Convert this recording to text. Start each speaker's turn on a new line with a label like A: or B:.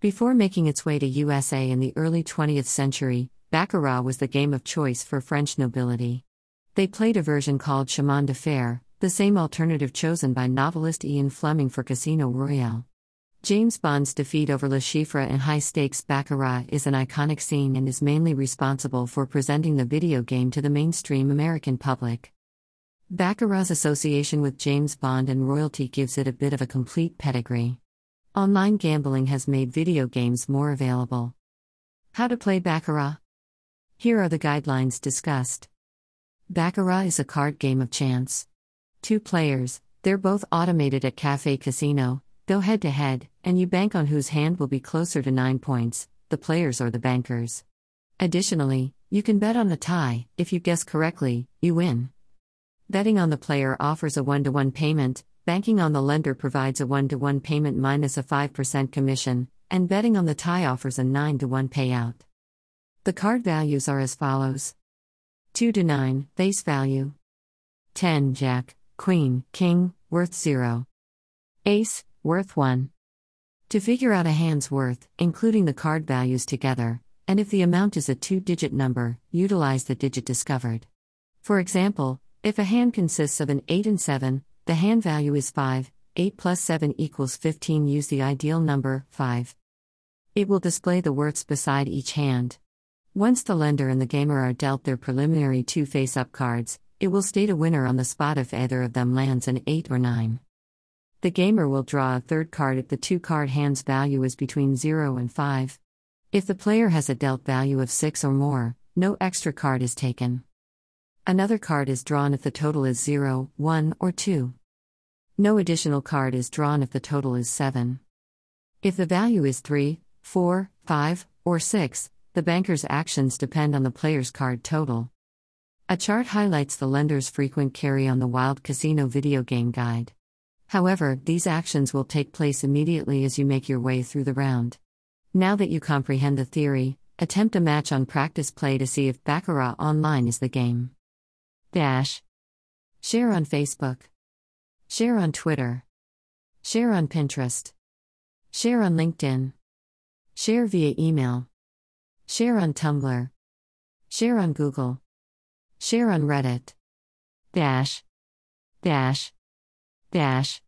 A: Before making its way to USA in the early 20th century, Baccarat was the game of choice for French nobility. They played a version called Chemin de Fer, the same alternative chosen by novelist Ian Fleming for Casino Royale. James Bond's defeat over Le Chiffre in high stakes Baccarat is an iconic scene and is mainly responsible for presenting the video game to the mainstream American public. Baccarat's association with James Bond and royalty gives it a bit of a complete pedigree. Online gambling has made video games more available. How to play Baccarat? Here are the guidelines discussed. Baccarat is a card game of chance. Two players, they're both automated at Cafe Casino, go head to head, and you bank on whose hand will be closer to 9 points, the players or the bankers. Additionally, you can bet on a tie, if you guess correctly, you win. Betting on the player offers a 1 to 1 payment, banking on the lender provides a 1 to 1 payment minus a 5% commission, and betting on the tie offers a 9 to 1 payout. The card values are as follows 2 to 9, face value. 10, Jack, Queen, King, worth 0. Ace, worth 1. To figure out a hand's worth, including the card values together, and if the amount is a two digit number, utilize the digit discovered. For example, if a hand consists of an 8 and 7, the hand value is 5, 8 plus 7 equals 15. Use the ideal number, 5. It will display the worths beside each hand. Once the lender and the gamer are dealt their preliminary two face up cards, it will state a winner on the spot if either of them lands an 8 or 9. The gamer will draw a third card if the two card hand's value is between 0 and 5. If the player has a dealt value of 6 or more, no extra card is taken. Another card is drawn if the total is 0, 1, or 2. No additional card is drawn if the total is 7. If the value is 3, 4, 5, or 6, the banker's actions depend on the player's card total. A chart highlights the lender's frequent carry on the Wild Casino video game guide. However, these actions will take place immediately as you make your way through the round. Now that you comprehend the theory, attempt a match on practice play to see if Baccarat Online is the game. Dash. Share on Facebook. Share on Twitter. Share on Pinterest. Share on LinkedIn. Share via email. Share on Tumblr. Share on Google. Share on Reddit. Dash. Dash. Dash.